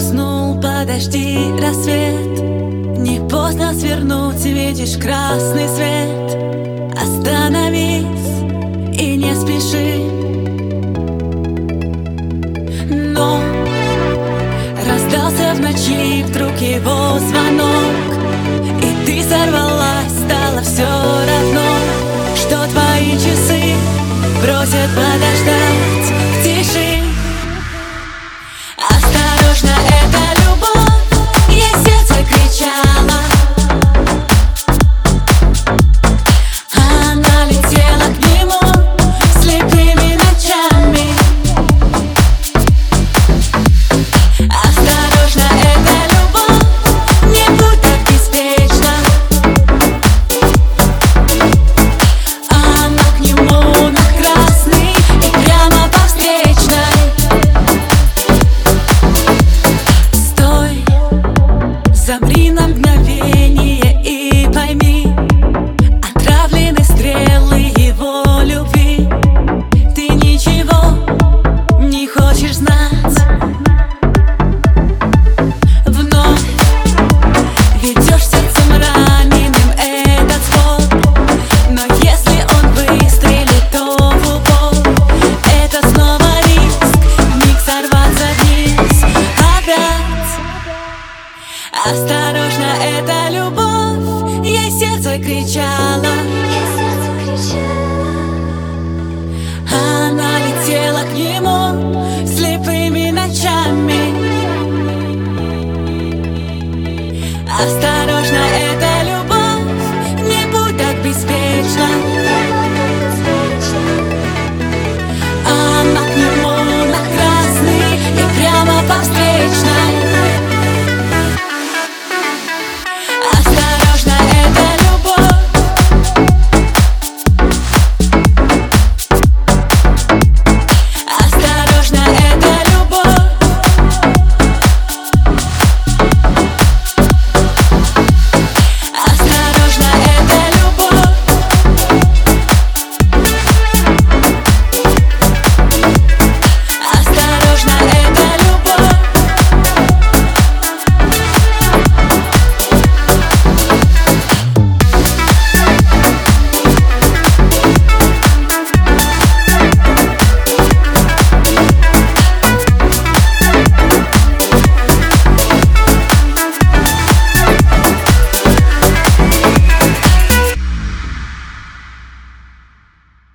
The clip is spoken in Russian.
уснул, подожди рассвет. Не поздно свернуть, видишь красный свет. Остановись и не спеши. Но раздался в ночи вдруг его звонок. Осторожно, это любовь, я сердце кричала. Она летела к нему слепыми ночами. Осторожно, это